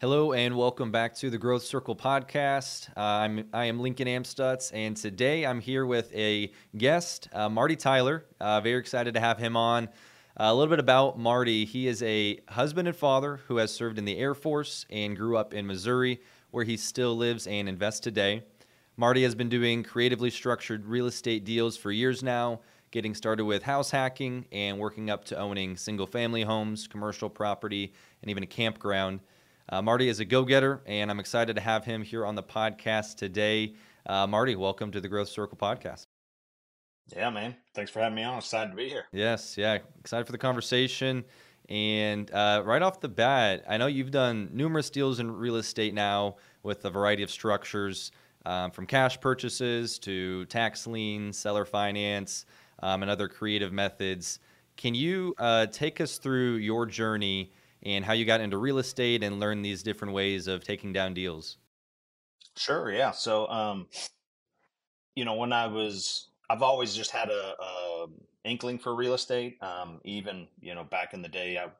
Hello and welcome back to the Growth Circle podcast. Uh, I'm I am Lincoln Amstutz, and today I'm here with a guest, uh, Marty Tyler. Uh, very excited to have him on. Uh, a little bit about Marty. He is a husband and father who has served in the Air Force and grew up in Missouri, where he still lives and invests today. Marty has been doing creatively structured real estate deals for years now, getting started with house hacking and working up to owning single family homes, commercial property, and even a campground. Uh, Marty is a go getter, and I'm excited to have him here on the podcast today. Uh, Marty, welcome to the Growth Circle podcast. Yeah, man. Thanks for having me on. Excited to be here. Yes, yeah. Excited for the conversation. And uh, right off the bat, I know you've done numerous deals in real estate now with a variety of structures um, from cash purchases to tax liens, seller finance, um, and other creative methods. Can you uh, take us through your journey and how you got into real estate and learn these different ways of taking down deals? Sure. Yeah. So, um, you know, when I was, I've always just had a, a inkling for real estate. Um, even you know, back in the day, I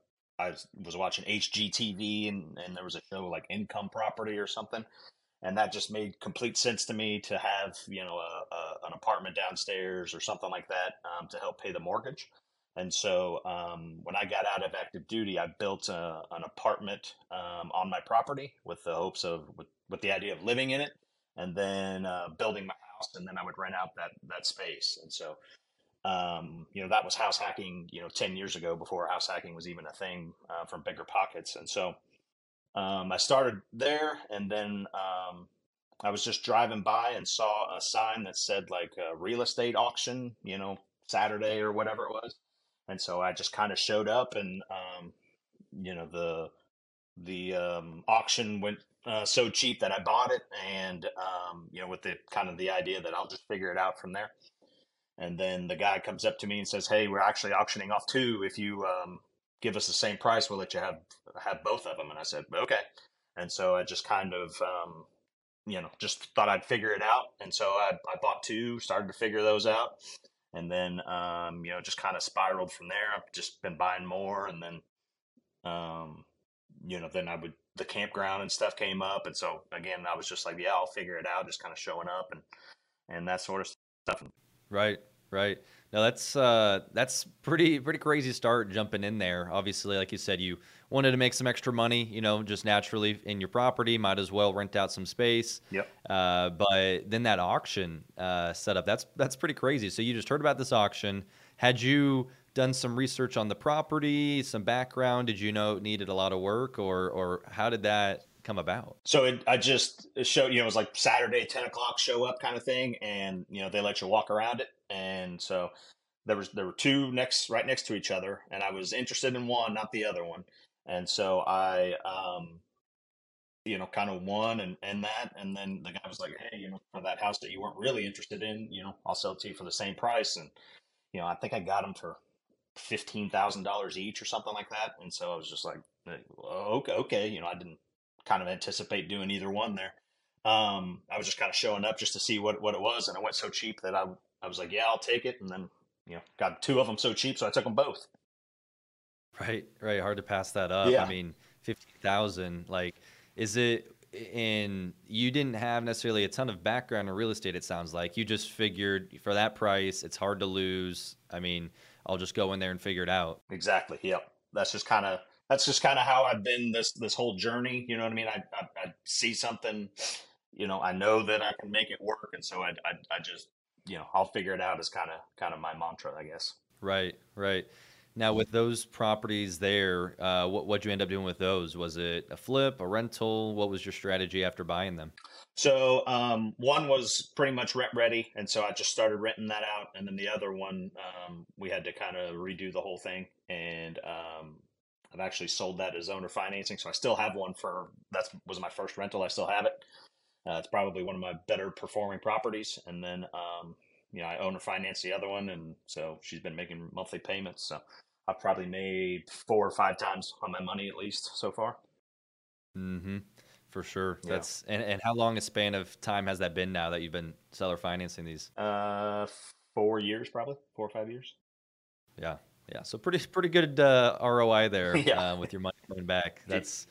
I was watching HGTV and and there was a show like Income Property or something, and that just made complete sense to me to have you know a, a, an apartment downstairs or something like that um, to help pay the mortgage. And so um, when I got out of active duty, I built a, an apartment um, on my property with the hopes of with, with the idea of living in it, and then uh, building my house, and then I would rent out that that space. And so um, you know that was house hacking you know 10 years ago before house hacking was even a thing uh, from BiggerPockets and so um, i started there and then um, i was just driving by and saw a sign that said like a real estate auction you know saturday or whatever it was and so i just kind of showed up and um, you know the the um, auction went uh, so cheap that i bought it and um, you know with the kind of the idea that i'll just figure it out from there and then the guy comes up to me and says, "Hey, we're actually auctioning off two. If you um, give us the same price, we'll let you have have both of them." And I said, "Okay." And so I just kind of, um, you know, just thought I'd figure it out. And so I, I bought two, started to figure those out, and then um, you know just kind of spiraled from there. I've just been buying more, and then um, you know then I would the campground and stuff came up, and so again I was just like, yeah, I'll figure it out, just kind of showing up and and that sort of stuff. Right, right. No, that's uh, that's pretty pretty crazy start jumping in there. Obviously, like you said, you wanted to make some extra money, you know, just naturally in your property. Might as well rent out some space. Yep. Uh, but then that auction uh, setup, that's that's pretty crazy. So you just heard about this auction. Had you done some research on the property, some background? Did you know it needed a lot of work, or or how did that come about? So it, I just showed, you know, it was like Saturday, 10 o'clock show up kind of thing. And, you know, they let you walk around it. And so there was, there were two next, right next to each other. And I was interested in one, not the other one. And so I, um, you know, kind of won and, and that. And then the guy was like, Hey, you know, for that house that you weren't really interested in, you know, I'll sell it to you for the same price. And, you know, I think I got them for $15,000 each or something like that. And so I was just like, okay, okay. You know, I didn't, kind of anticipate doing either one there. Um, I was just kind of showing up just to see what, what it was, and it went so cheap that I I was like, yeah, I'll take it, and then you know got two of them so cheap, so I took them both. Right, right. Hard to pass that up. Yeah. I mean, fifty thousand. Like, is it? And you didn't have necessarily a ton of background in real estate. It sounds like you just figured for that price, it's hard to lose. I mean, I'll just go in there and figure it out. Exactly. Yep. That's just kind of that's just kind of how I've been this this whole journey. You know what I mean? I, I, I see something, you know, I know that I can make it work, and so I I, I just you know I'll figure it out as kind of kind of my mantra, I guess. Right, right. Now with those properties there, uh, what what'd you end up doing with those? Was it a flip, a rental? What was your strategy after buying them? So um, one was pretty much rent ready, and so I just started renting that out, and then the other one um, we had to kind of redo the whole thing, and um, I've actually sold that as owner financing, so I still have one for that was my first rental. I still have it. Uh, it's probably one of my better performing properties, and then um, you know I owner finance the other one, and so she's been making monthly payments. So I've probably made four or five times on my money at least so far. Mm-hmm. For sure. Yeah. That's and, and how long a span of time has that been now that you've been seller financing these? Uh, four years probably, four or five years. Yeah, yeah, so pretty pretty good uh, ROI there yeah. uh, with your money coming back. That's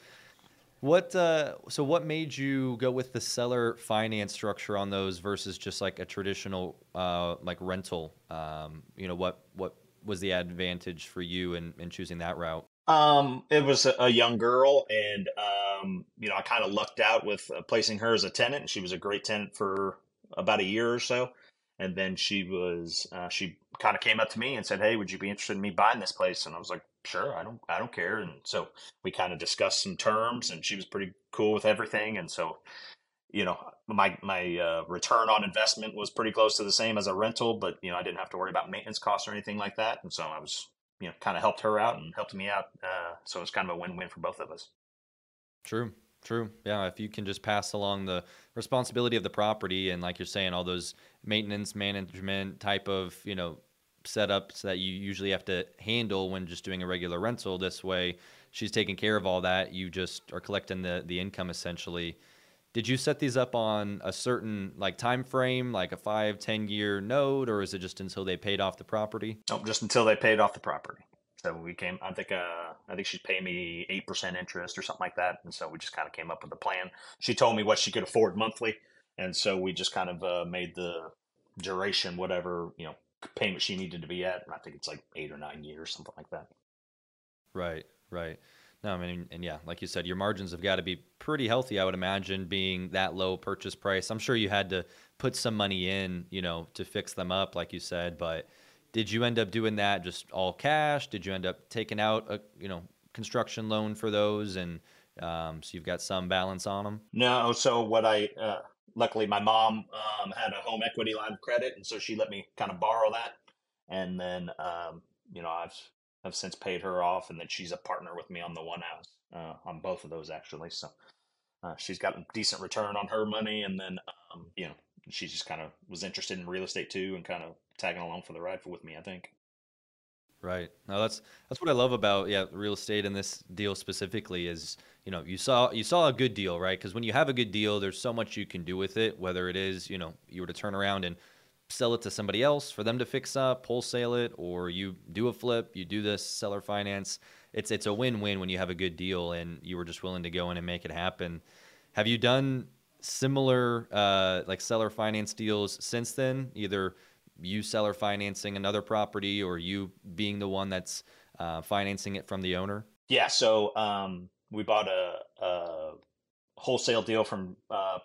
What uh, so what made you go with the seller finance structure on those versus just like a traditional uh, like rental? Um, you know, what what was the advantage for you in, in choosing that route? Um, it was a, young girl, and um, you know, I kind of lucked out with uh, placing her as a tenant, she was a great tenant for about a year or so. And then she was, uh, she kind of came up to me and said, "Hey, would you be interested in me buying this place?" And I was like, "Sure, I don't, I don't care." And so we kind of discussed some terms, and she was pretty cool with everything. And so, you know, my my uh, return on investment was pretty close to the same as a rental, but you know, I didn't have to worry about maintenance costs or anything like that. And so I was, you know, kind of helped her out and helped me out. Uh, so it was kind of a win-win for both of us. True. True. Yeah. If you can just pass along the responsibility of the property and, like you're saying, all those maintenance management type of, you know, setups that you usually have to handle when just doing a regular rental, this way she's taking care of all that. You just are collecting the, the income essentially. Did you set these up on a certain like time frame, like a five, ten year note, or is it just until they paid off the property? Nope, just until they paid off the property. So we came. I think. Uh, I think she's paying me eight percent interest or something like that. And so we just kind of came up with a plan. She told me what she could afford monthly, and so we just kind of uh, made the duration whatever you know payment she needed to be at. I think it's like eight or nine years, something like that. Right. Right. No, I mean, and yeah, like you said, your margins have got to be pretty healthy. I would imagine being that low purchase price. I'm sure you had to put some money in, you know, to fix them up, like you said, but did you end up doing that just all cash? Did you end up taking out a you know construction loan for those, and um, so you've got some balance on them? No. So what I uh, luckily my mom um, had a home equity line of credit, and so she let me kind of borrow that, and then um, you know I've I've since paid her off, and then she's a partner with me on the one house uh, on both of those actually. So uh, she's got a decent return on her money, and then um, you know she just kind of was interested in real estate too, and kind of tagging along for the ride for, with me. I think. Right. No, that's that's what I love about yeah real estate and this deal specifically is you know you saw you saw a good deal right? Because when you have a good deal there's so much you can do with it whether it is you know you were to turn around and sell it to somebody else for them to fix up wholesale it or you do a flip you do this seller finance. It's it's a win-win when you have a good deal and you were just willing to go in and make it happen. Have you done similar uh, like seller finance deals since then either you seller financing another property or you being the one that's uh, financing it from the owner? Yeah, so um, we bought a, a, wholesale deal from uh,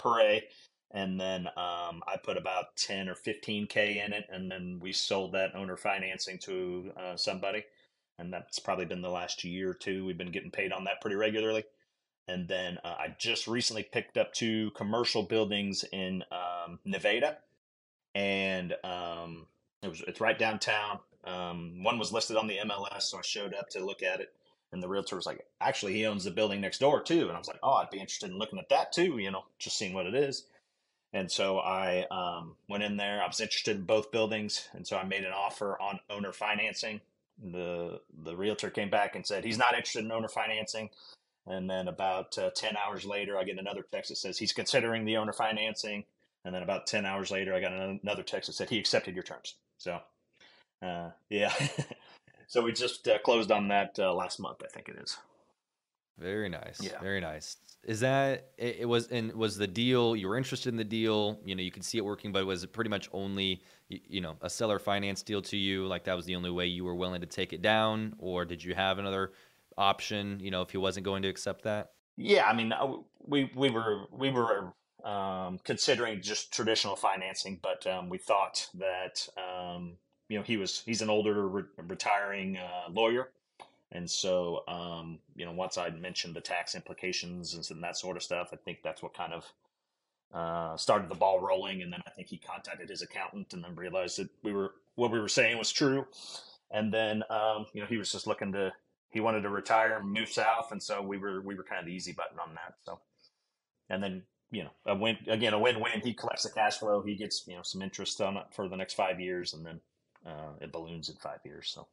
and then um, I put about 10 or 15K in it, and then we sold that owner financing to uh, somebody. And that's probably been the last year or two. We've been getting paid on that pretty regularly. And then uh, I just recently picked up two commercial buildings in um, Nevada and um, it was it's right downtown. Um, one was listed on the MLS, so I showed up to look at it, and the realtor was like, "Actually, he owns the building next door too." And I was like, "Oh, I'd be interested in looking at that too. You know, just seeing what it is." And so I um, went in there. I was interested in both buildings, and so I made an offer on owner financing. the The realtor came back and said he's not interested in owner financing. And then about uh, ten hours later, I get another text that says he's considering the owner financing. And then about 10 hours later, I got another text that said he accepted your terms. So, uh, yeah. so we just uh, closed on that uh, last month, I think it is. Very nice. Yeah. Very nice. Is that it, it, was and was the deal you were interested in the deal, you know, you could see it working, but was it pretty much only you, you know, a seller finance deal to you? Like that was the only way you were willing to take it down, or did you have another option, you know, if he wasn't going to accept that? Yeah, I mean, we we were we were um, considering just traditional financing, but um, we thought that um, you know he was he's an older re- retiring uh, lawyer, and so um, you know once I mentioned the tax implications and that sort of stuff, I think that's what kind of uh, started the ball rolling. And then I think he contacted his accountant and then realized that we were what we were saying was true. And then um, you know he was just looking to he wanted to retire and move south, and so we were we were kind of the easy button on that. So and then you know, a win again, a win-win. He collects the cash flow. He gets you know some interest on it for the next five years, and then uh, it balloons in five years. So.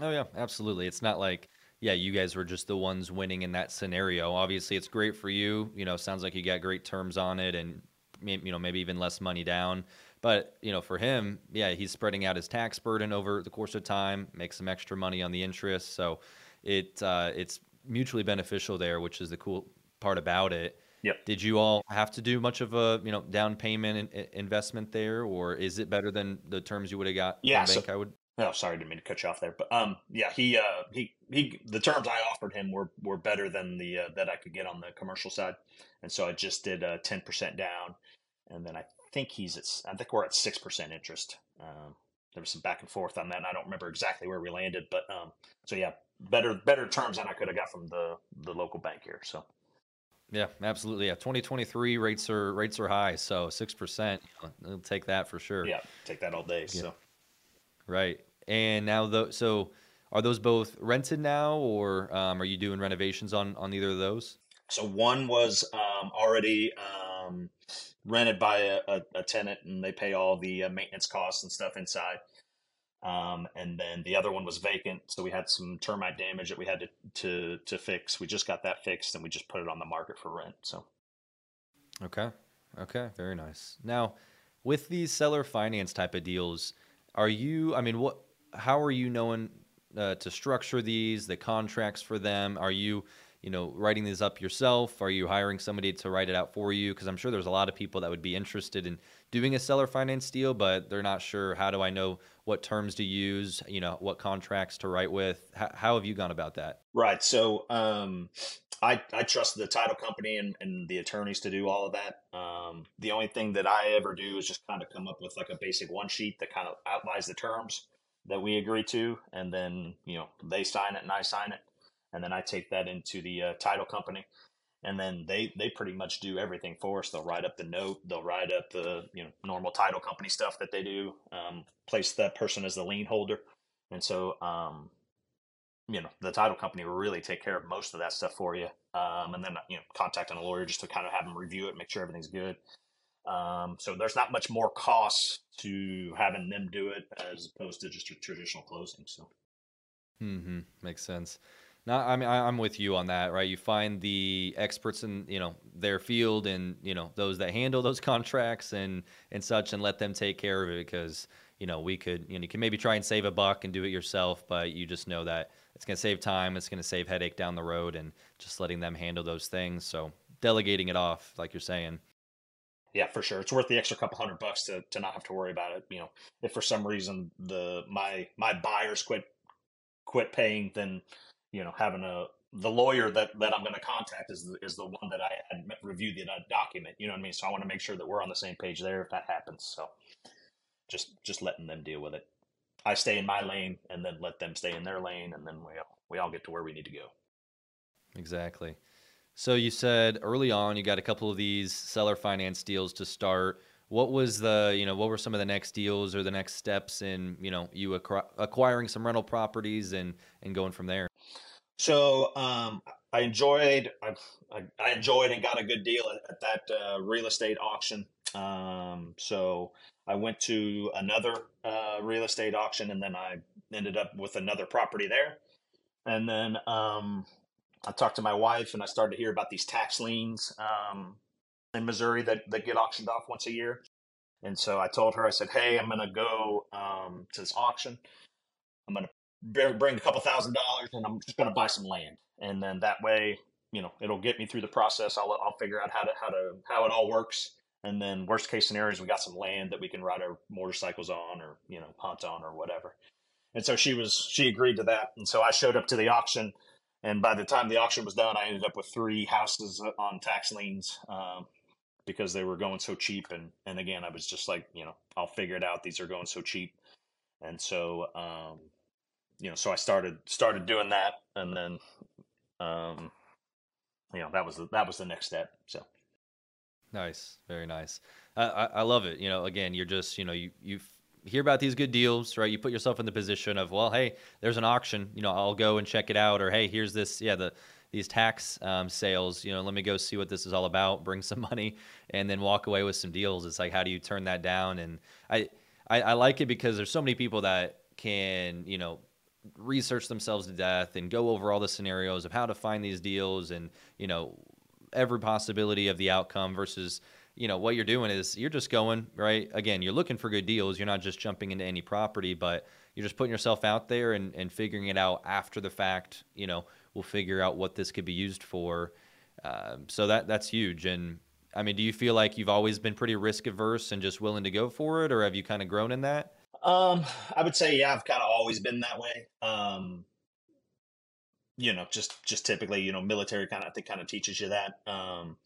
Oh yeah, absolutely. It's not like yeah, you guys were just the ones winning in that scenario. Obviously, it's great for you. You know, sounds like you got great terms on it, and you know maybe even less money down. But you know, for him, yeah, he's spreading out his tax burden over the course of time, makes some extra money on the interest. So it uh, it's mutually beneficial there, which is the cool part about it. Yep. Did you all have to do much of a you know down payment in, investment there, or is it better than the terms you would have got? Yeah, from so- bank, I would. Oh, sorry, didn't mean to cut you off there, but um, yeah, he uh, he he, the terms I offered him were were better than the uh, that I could get on the commercial side, and so I just did uh ten percent down, and then I think he's at I think we're at six percent interest. Um, there was some back and forth on that, and I don't remember exactly where we landed, but um, so yeah, better better terms than I could have got from the the local bank here. So Yeah, absolutely. Yeah, 2023 rates are rates are high, so six percent. I'll take that for sure. yeah, take that all day. So. Right. And now, though, so are those both rented now, or um, are you doing renovations on on either of those? So one was um, already um, rented by a, a, a tenant, and they pay all the uh, maintenance costs and stuff inside. Um, and then the other one was vacant, so we had some termite damage that we had to, to to fix. We just got that fixed, and we just put it on the market for rent. So Okay. Okay. Very nice. Now, with these seller finance type of deals, are you? I mean, what? How are you knowing uh, to structure these? The contracts for them? Are you, you know, writing these up yourself? Are you hiring somebody to write it out for you? Because I'm sure there's a lot of people that would be interested in doing a seller finance deal, but they're not sure. How do I know what terms to use? You know, what contracts to write with? How, how have you gone about that? right, so um, I I trust the title company and, and the attorneys to do all of that. Um, the only thing that I ever do is just kind of come up with like a basic one sheet that kind of outlines the terms that we agree to, and then you know they sign it and I sign it, and then I take that into the uh, title company, and then they they pretty much do everything for us. They'll write up the note, they'll write up the you know normal title company stuff that they do, um, place that person as the lien holder, and so um, you know the title company will really take care of most of that stuff for you um, and then you know contacting a lawyer just to kind of have them review it make sure everything's good um, so there's not much more cost to having them do it as opposed to just a traditional closing so mm-hmm. Makes sense. Now, I mean, I- I'm with you on that, right? You find the experts in, you know, their field and, you know, those that handle those contracts and and such, and let them take care of it because, you know, we could, you know, you can maybe try and save a buck and do it yourself, but you just know that it's going to save time, it's going to save headache down the road, and just letting them handle those things. So delegating it off, like you're saying. yeah for sure it's worth the extra couple hundred bucks to, to not have to worry about it you know if for some reason the my my buyers quit quit paying then you know having a the lawyer that that i'm going to contact is the, is the one that i had reviewed the uh, document you know what i mean so i want to make sure that we're on the same page there if that happens so just just letting them deal with it i stay in my lane and then let them stay in their lane and then we all we all get to where we need to go Exactly. So you said early on you got a couple of these seller finance deals to start. What was the, you know, what were some of the next deals or the next steps in, you know, you acqui- acquiring some rental properties and and going from there? So um, I enjoyed I, I, enjoyed and got a good deal at, at that uh, real estate auction. Um, so I went to another uh, real estate auction, and then I ended up with another property there. And then um, I talked to my wife, and I started to hear about these tax liens um, in Missouri that that get auctioned off once a year. And so I told her, I said, "Hey, I'm going to go um, to this auction. I'm going to bring a couple thousand dollars and I'm just going to buy some land. And then that way, you know, it'll get me through the process. I'll, I'll figure out how to, how to, how it all works. And then worst case scenarios, we got some land that we can ride our motorcycles on or, you know, hunt on or whatever. And so she was, she agreed to that. And so I showed up to the auction and by the time the auction was done, I ended up with three houses on tax liens. Um, because they were going so cheap and, and again, I was just like, you know, I'll figure it out. These are going so cheap. And so, um, you know, so I started started doing that, and then, um, you know, that was the, that was the next step. So Nice, very nice. I, I, love it. You know, again, you're just, you know, you you hear about these good deals, right? You put yourself in the position of, well, hey, there's an auction. You know, I'll go and check it out, or hey, here's this, yeah, the these tax um, sales. You know, let me go see what this is all about. Bring some money, and then walk away with some deals. It's like, how do you turn that down? And I, I, I like it because there's so many people that can, you know, research themselves to death and go over all the scenarios of how to find these deals and you know every possibility of the outcome versus you know what you're doing is you're just going right again you're looking for good deals you're not just jumping into any property but you're just putting yourself out there and, and figuring it out after the fact you know we'll figure out what this could be used for. Uh, so that that's huge. And I mean, do you feel like you've always been pretty risk averse and just willing to go for it, or have you kind of grown in that? Um, I would say yeah, I've kind of always been that way. Um, you know, just just typically, you know, military kind of I think kind of teaches you that. Um,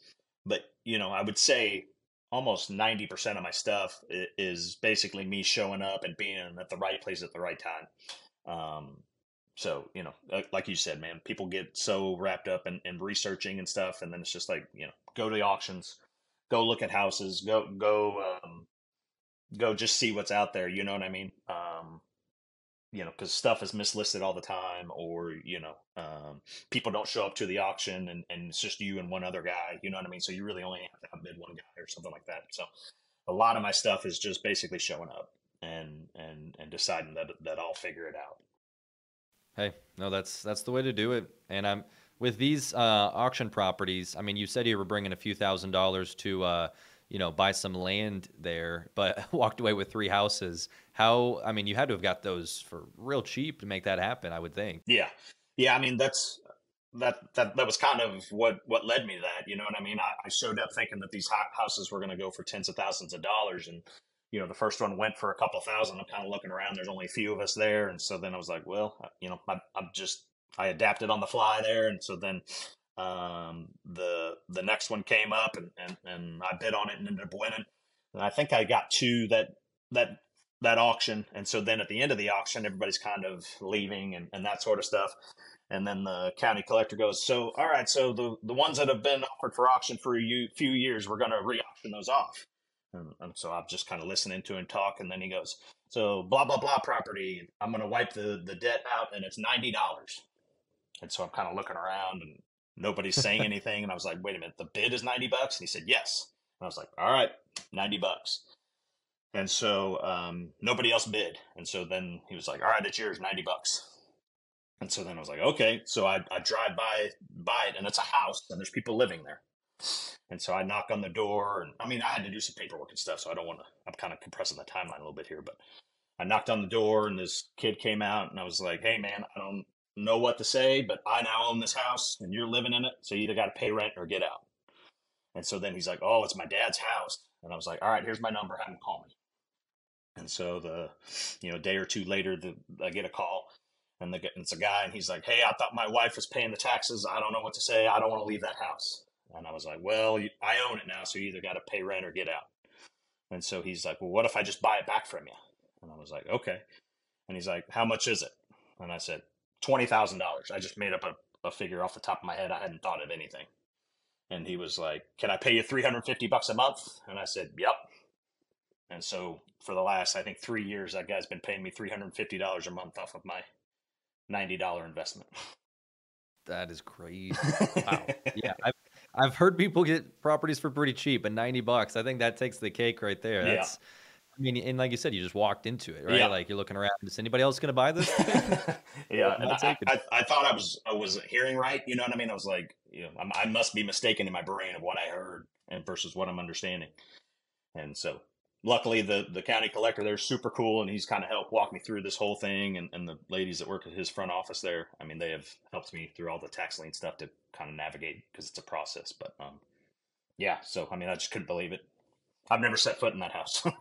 but you know, I would say almost ninety percent of my stuff is basically me showing up and being at the right place at the right time. Um, so you know, like you said, man, people get so wrapped up in, in researching and stuff, and then it's just like you know, go to the auctions, go look at houses, go go um, go just see what's out there. You know what I mean? Um, you know, because stuff is mislisted all the time, or you know, um, people don't show up to the auction, and, and it's just you and one other guy. You know what I mean? So you really only have to bid one guy or something like that. So a lot of my stuff is just basically showing up and and and deciding that that I'll figure it out. Hey, no, that's that's the way to do it. And I'm with these uh, auction properties. I mean, you said you were bringing a few thousand dollars to, uh, you know, buy some land there, but walked away with three houses. How? I mean, you had to have got those for real cheap to make that happen. I would think. Yeah, yeah. I mean, that's that that that was kind of what what led me to that. You know what I mean? I, I showed up thinking that these houses were going to go for tens of thousands of dollars, and you know, the first one went for a couple thousand. I'm kind of looking around. There's only a few of us there, and so then I was like, well, you know, I, I'm just I adapted on the fly there, and so then um, the the next one came up, and, and and I bid on it and ended up winning. And I think I got two that that that auction, and so then at the end of the auction, everybody's kind of leaving and, and that sort of stuff. And then the county collector goes, so all right, so the the ones that have been offered for auction for a few years, we're going to re-auction those off. And, and so I'm just kind of listening to him talk. And then he goes, So blah, blah, blah property. I'm going to wipe the, the debt out and it's $90. And so I'm kind of looking around and nobody's saying anything. And I was like, Wait a minute, the bid is 90 bucks? And he said, Yes. And I was like, All right, 90 bucks. And so um, nobody else bid. And so then he was like, All right, it's yours, 90 bucks. And so then I was like, okay. So I, I drive by by it and it's a house and there's people living there. And so I knock on the door, and I mean, I had to do some paperwork and stuff, so I don't want to. I'm kind of compressing the timeline a little bit here, but I knocked on the door, and this kid came out, and I was like, "Hey, man, I don't know what to say, but I now own this house, and you're living in it, so you either got to pay rent or get out." And so then he's like, "Oh, it's my dad's house," and I was like, "All right, here's my number. Have him call me." And so the, you know, day or two later, the, I get a call, and the, it's a guy, and he's like, "Hey, I thought my wife was paying the taxes. I don't know what to say. I don't want to leave that house." And I was like, well, I own it now, so you either got to pay rent or get out. And so he's like, well, what if I just buy it back from you? And I was like, okay. And he's like, how much is it? And I said, $20,000. I just made up a, a figure off the top of my head. I hadn't thought of anything. And he was like, can I pay you 350 bucks a month? And I said, yep. And so for the last, I think, three years, that guy's been paying me $350 a month off of my $90 investment. That is crazy. Wow. yeah. I've, I've heard people get properties for pretty cheap, but 90 bucks, I think that takes the cake right there. That's, yeah. I mean, and like you said, you just walked into it, right? Yeah. Like you're looking around. Is anybody else going to buy this? yeah, I, I, I, thought I was I was hearing right. You know what I mean? I was like, you know, I'm, i must be mistaken in my brain of what I heard and versus what I'm understanding. And so luckily the the county collector there's super cool and he's kind of helped walk me through this whole thing and, and the ladies that work at his front office there i mean they have helped me through all the tax lien stuff to kind of navigate because it's a process but um yeah so i mean i just couldn't believe it i've never set foot in that house.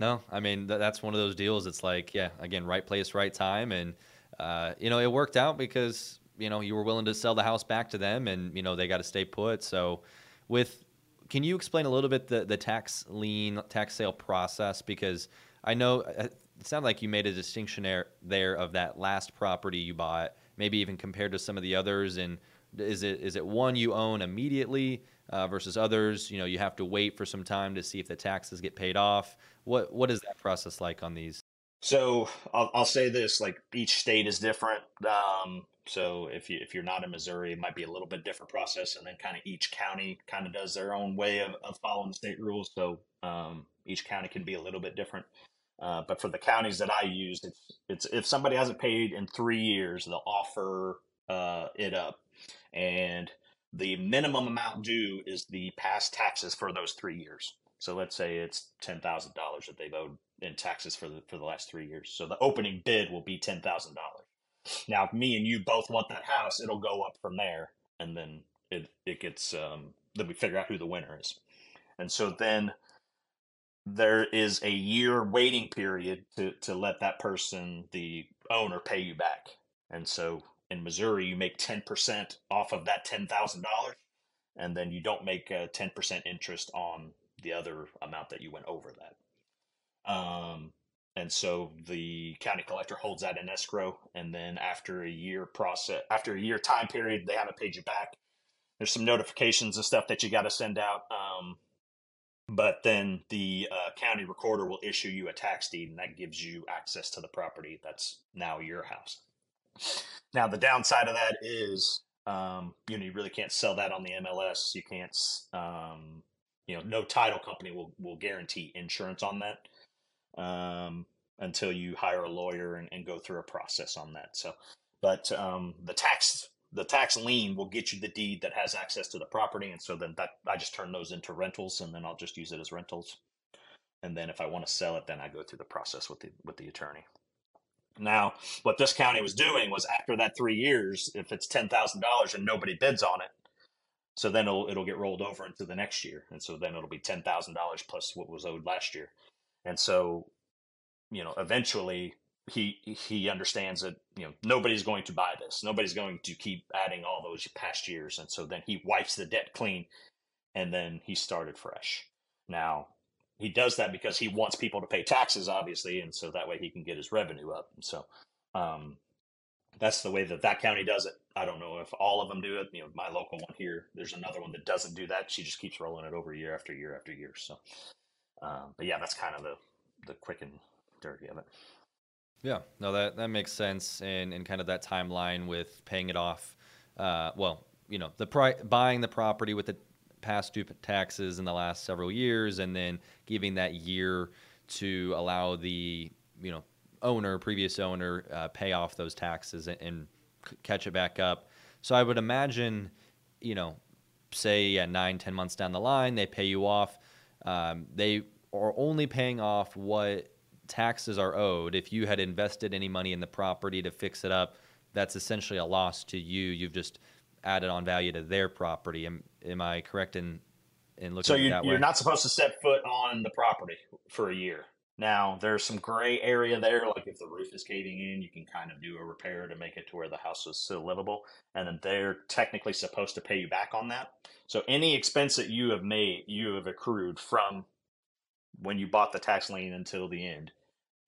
No i mean th- that's one of those deals. It's like yeah again right place right time. And uh, you know it worked out because you know you were willing to sell the house back to them and you know they got to stay put. So with can you explain a little bit the, the tax lien, tax sale process? Because I know uh, it sounded like you made a distinction there, there of that last property you bought, maybe even compared to some of the others. And is it is it one you own immediately uh, versus others? You know, you have to wait for some time to see if the taxes get paid off. What what is that process like on these? So I'll, I'll say this: like each state is different. Um, so if you if you're not in Missouri, it might be a little bit different process, and then kind of each county kind of does their own way of, of following state rules. So um, each county can be a little bit different. Uh, but for the counties that I used, it's it's if somebody hasn't paid in three years, they'll offer uh, it up, and the minimum amount due is the past taxes for those three years. So let's say it's ten thousand dollars that they've owed in taxes for the for the last three years. So the opening bid will be ten thousand dollars. Now, if me and you both want that house, it'll go up from there, and then it it gets um, then we figure out who the winner is, and so then there is a year waiting period to to let that person, the owner, pay you back, and so in Missouri, you make ten percent off of that ten thousand dollars, and then you don't make a ten percent interest on the other amount that you went over that. Um, and so the county collector holds that in escrow, and then after a year process, after a year time period, they haven't paid you back. There's some notifications and stuff that you got to send out. Um, but then the uh, county recorder will issue you a tax deed, and that gives you access to the property that's now your house. Now, the downside of that is, um, you know, you really can't sell that on the MLS. You can't, um, you know, no title company will will guarantee insurance on that um, until you hire a lawyer and, and, go through a process on that. So, but um, the tax the tax lien will get you the deed that has access to the property, and so then that I just turn those into rentals, and then I'll just use it as rentals. And then if I want to sell it, then I go through the process with the with the attorney. Now, what this county was doing was after that three years, if it's ten thousand dollars and nobody bids on it, so then it'll it'll get rolled over into the next year, and so then it'll be ten thousand dollars plus what was owed last year. And so, you know, eventually he he understands that you know nobody's going to buy this. Nobody's going to keep adding all those past years, and so then he wipes the debt clean, and then he started fresh. Now he does that because he wants people to pay taxes, obviously, and so that way he can get his revenue up. And so um, that's the way that that county does it. I don't know if all of them do it. You know, my local one here, there's another one that doesn't do that. She just keeps rolling it over year after year after year. So um, but yeah, that's kind of the the quick and dirty of it. Yeah, no, that that makes sense, and and kind of that timeline with paying it off. Uh, well, you know, the pri- buying the property with the past due taxes in the last several years, and then giving that year to allow the you know owner, previous owner, uh, pay off those taxes and, and c- catch it back up. So I would imagine, you know, say yeah, nine, ten months down the line, they pay you off. Um, they are only paying off what taxes are owed. If you had invested any money in the property to fix it up, that's essentially a loss to you. You've just added on value to their property. Am, am I correct in, in looking so you, you're not supposed to set foot on the property for a year. Now, there's some gray area there, like if the roof is caving in, you can kind of do a repair to make it to where the house is still livable. And then they're technically supposed to pay you back on that. So any expense that you have made, you have accrued from when you bought the tax lien until the end,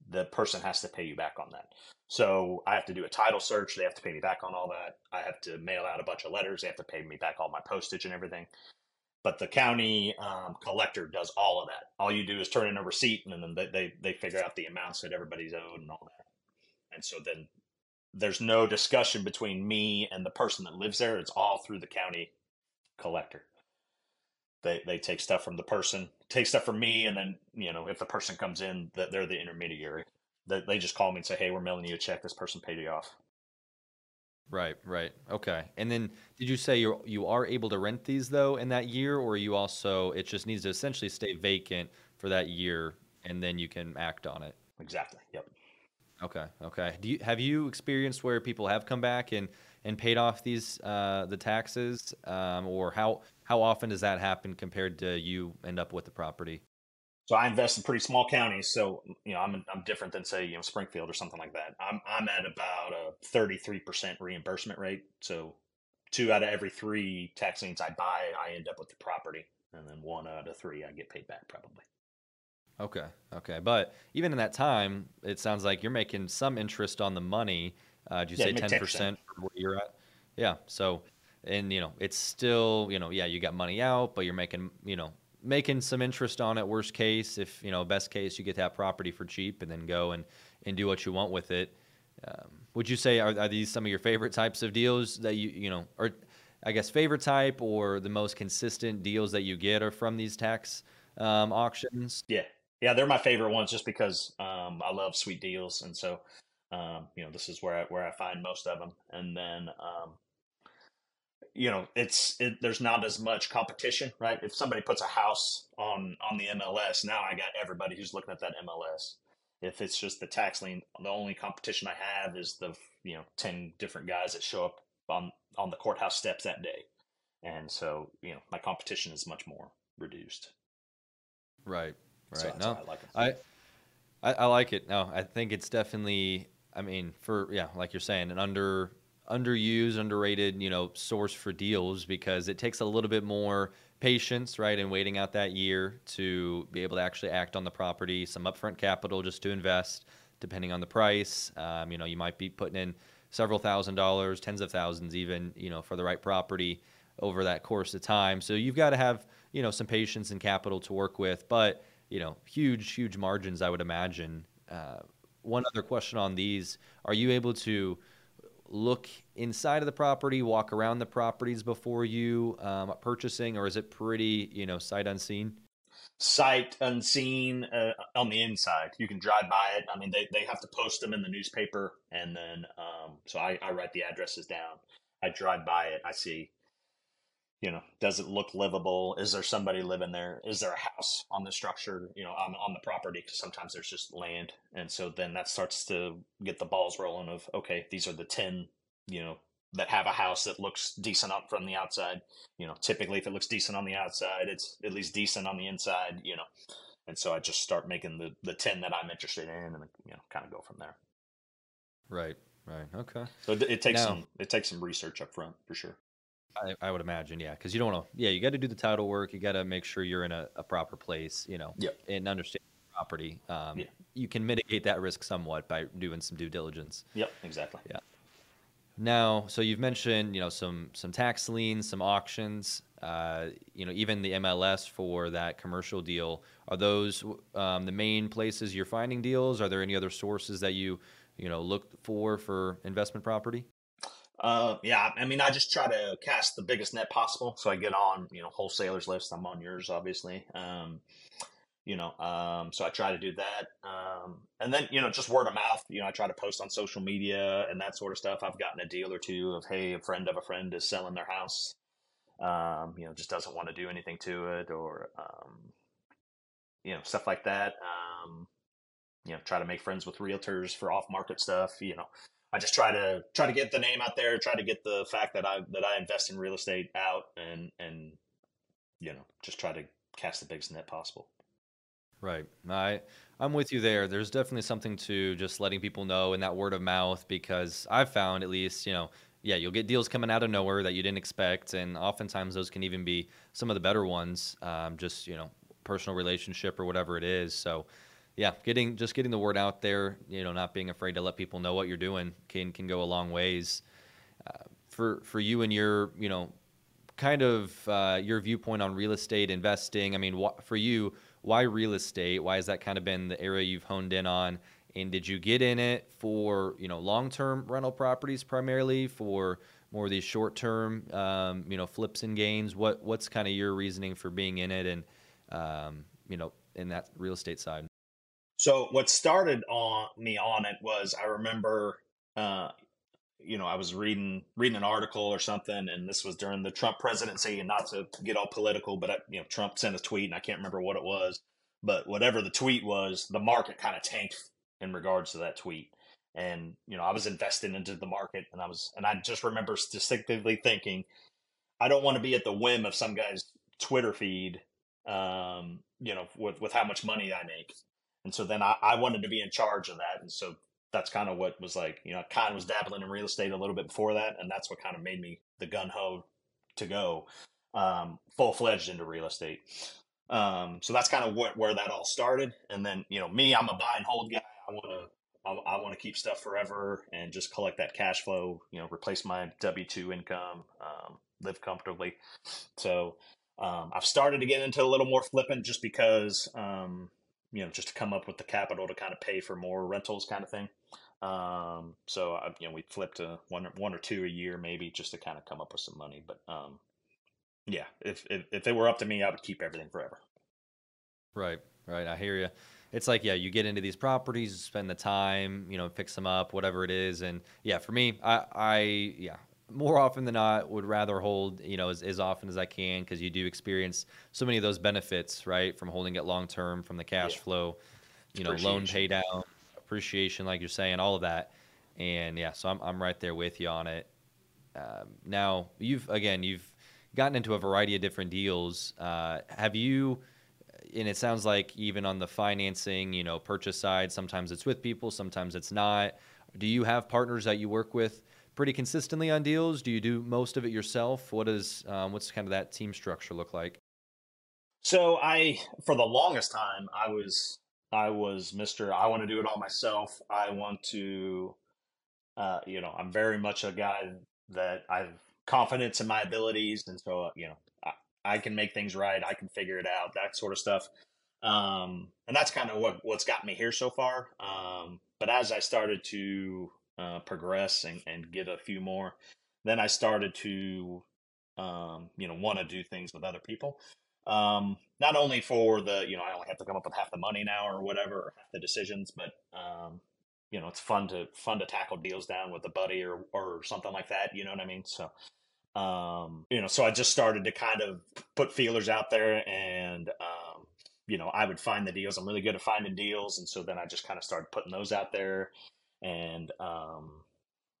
the person has to pay you back on that. So I have to do a title search. They have to pay me back on all that. I have to mail out a bunch of letters. They have to pay me back all my postage and everything. But the county um, collector does all of that. All you do is turn in a receipt, and then they, they they figure out the amounts that everybody's owed and all that. And so then there's no discussion between me and the person that lives there. It's all through the county collector. They they take stuff from the person, take stuff from me, and then you know if the person comes in, that they're the intermediary. That they just call me and say, "Hey, we're mailing you a check. This person paid you off." Right, right. Okay. And then did you say you you are able to rent these though in that year or you also it just needs to essentially stay vacant for that year and then you can act on it? Exactly. Yep. Okay. Okay. Do you have you experienced where people have come back and and paid off these uh, the taxes, um, or how how often does that happen compared to you end up with the property? So I invest in pretty small counties, so you know I'm I'm different than say you know Springfield or something like that. I'm I'm at about a 33 percent reimbursement rate. So two out of every three tax liens I buy, I end up with the property, and then one out of three I get paid back probably. Okay, okay, but even in that time, it sounds like you're making some interest on the money uh, did you yeah, say ten percent from where you're at? Yeah. So, and you know, it's still you know, yeah, you got money out, but you're making you know making some interest on it. Worst case, if you know, best case, you get that property for cheap and then go and and do what you want with it. Um, would you say are, are these some of your favorite types of deals that you you know, or I guess favorite type or the most consistent deals that you get are from these tax um, auctions? Yeah, yeah, they're my favorite ones just because um, I love sweet deals, and so um, you know, this is where I, where I find most of them. And then, um, you know, it's it, there's not as much competition, right? If somebody puts a house on on the MLS, now I got everybody who's looking at that MLS. If it's just the tax lien, the only competition I have is the you know ten different guys that show up on on the courthouse steps that day, and so you know my competition is much more reduced. Right. Right. So no, I like it. I, I I like it. No, I think it's definitely. I mean, for yeah, like you're saying, an under underused, underrated, you know, source for deals because it takes a little bit more patience, right, and waiting out that year to be able to actually act on the property. Some upfront capital just to invest, depending on the price. Um, you know, you might be putting in several thousand dollars, tens of thousands, even, you know, for the right property over that course of time. So you've got to have, you know, some patience and capital to work with, but you know, huge, huge margins, I would imagine. Uh, one other question on these: Are you able to look inside of the property, walk around the properties before you um, purchasing, or is it pretty, you know, sight unseen? Sight unseen uh, on the inside. You can drive by it. I mean, they, they have to post them in the newspaper, and then um, so I, I write the addresses down. I drive by it. I see you know, does it look livable? Is there somebody living there? Is there a house on the structure, you know, on, on the property? Because sometimes there's just land. And so then that starts to get the balls rolling of, okay, these are the 10, you know, that have a house that looks decent up from the outside. You know, typically if it looks decent on the outside, it's at least decent on the inside, you know. And so I just start making the, the 10 that I'm interested in and, you know, kind of go from there. Right, right. Okay. So it, it takes now, some, it takes some research up front for sure. I, I would imagine, yeah, because you don't want to. Yeah, you got to do the title work. You got to make sure you're in a, a proper place, you know, yep. and understand property. Um, yeah. You can mitigate that risk somewhat by doing some due diligence. Yep, exactly. Yeah. Now, so you've mentioned, you know, some some tax liens, some auctions. Uh, you know, even the MLS for that commercial deal. Are those um, the main places you're finding deals? Are there any other sources that you, you know, look for for investment property? Uh, yeah, I mean, I just try to cast the biggest net possible. So I get on, you know, wholesalers list. I'm on yours, obviously. Um, you know, um, so I try to do that. Um, and then, you know, just word of mouth, you know, I try to post on social media and that sort of stuff. I've gotten a deal or two of, Hey, a friend of a friend is selling their house. Um, you know, just doesn't want to do anything to it or, um, you know, stuff like that. Um, you know, try to make friends with realtors for off market stuff, you know, I just try to try to get the name out there, try to get the fact that I that I invest in real estate out, and and you know just try to cast the biggest net possible. Right. I I'm with you there. There's definitely something to just letting people know in that word of mouth because I've found at least, you know, yeah, you'll get deals coming out of nowhere that you didn't expect, and oftentimes those can even be some of the better ones. Um, just you know, personal relationship or whatever it is. So yeah, getting just getting the word out there, you know, not being afraid to let people know what you're doing can can go a long ways. Uh, for for you and your you know, kind of uh, your viewpoint on real estate investing. I mean, wh- for you, why real estate? Why has that kind of been the area you've honed in on? And did you get in it for you know long term rental properties primarily for more of these short term um, you know flips and gains? What what's kind of your reasoning for being in it and um, you know in that real estate side? So what started on me on it was I remember, uh, you know, I was reading reading an article or something, and this was during the Trump presidency, and not to get all political, but I, you know, Trump sent a tweet, and I can't remember what it was, but whatever the tweet was, the market kind of tanked in regards to that tweet, and you know, I was investing into the market, and I was, and I just remember distinctively thinking, I don't want to be at the whim of some guy's Twitter feed, um, you know, with with how much money I make and so then I, I wanted to be in charge of that. And so that's kind of what was like, you know, kind of was dabbling in real estate a little bit before that. And that's what kind of made me the gun ho to go um, full fledged into real estate. Um, so that's kind of what, where that all started. And then, you know, me, I'm a buy and hold guy. I want to, I, want to keep stuff forever and just collect that cash flow, you know, replace my W 2 income, um, live comfortably. So, um, I've started to get into a little more flipping just because, um, you know, just to come up with the capital to kind of pay for more rentals kind of thing. Um, so I, you know, we flipped to one, one or two a year, maybe just to kind of come up with some money. But, um, yeah, if, if, if it were up to me, I would keep everything forever. Right. Right. I hear you. It's like, yeah, you get into these properties, spend the time, you know, fix them up, whatever it is. And yeah, for me, I, I, yeah, more often than not would rather hold you know as, as often as i can because you do experience so many of those benefits right from holding it long term from the cash yeah. flow you know, loan pay down, appreciation, like you're saying, all of that. And yeah, so I'm, I'm right there with you on it. Um, now, you've, again, you've gotten into a variety of different deals. Uh, have you, and it sounds like even on the financing, you know, purchase side, sometimes it's with people, sometimes it's not. Do you have partners that you work with pretty consistently on deals? Do you do most of it yourself? What is, um, what's kind of that team structure look like? So I, for the longest time, I was I was Mister. I want to do it all myself. I want to, uh, you know, I'm very much a guy that I've confidence in my abilities, and so uh, you know, I, I, can make things right. I can figure it out. That sort of stuff. Um, and that's kind of what what's got me here so far. Um, but as I started to uh, progress and, and get a few more, then I started to, um, you know, want to do things with other people. Um, not only for the, you know, I only have to come up with half the money now or whatever, or half the decisions, but, um, you know, it's fun to, fun to tackle deals down with a buddy or, or something like that. You know what I mean? So, um, you know, so I just started to kind of put feelers out there and, um, you know, I would find the deals. I'm really good at finding deals. And so then I just kind of started putting those out there. And, um,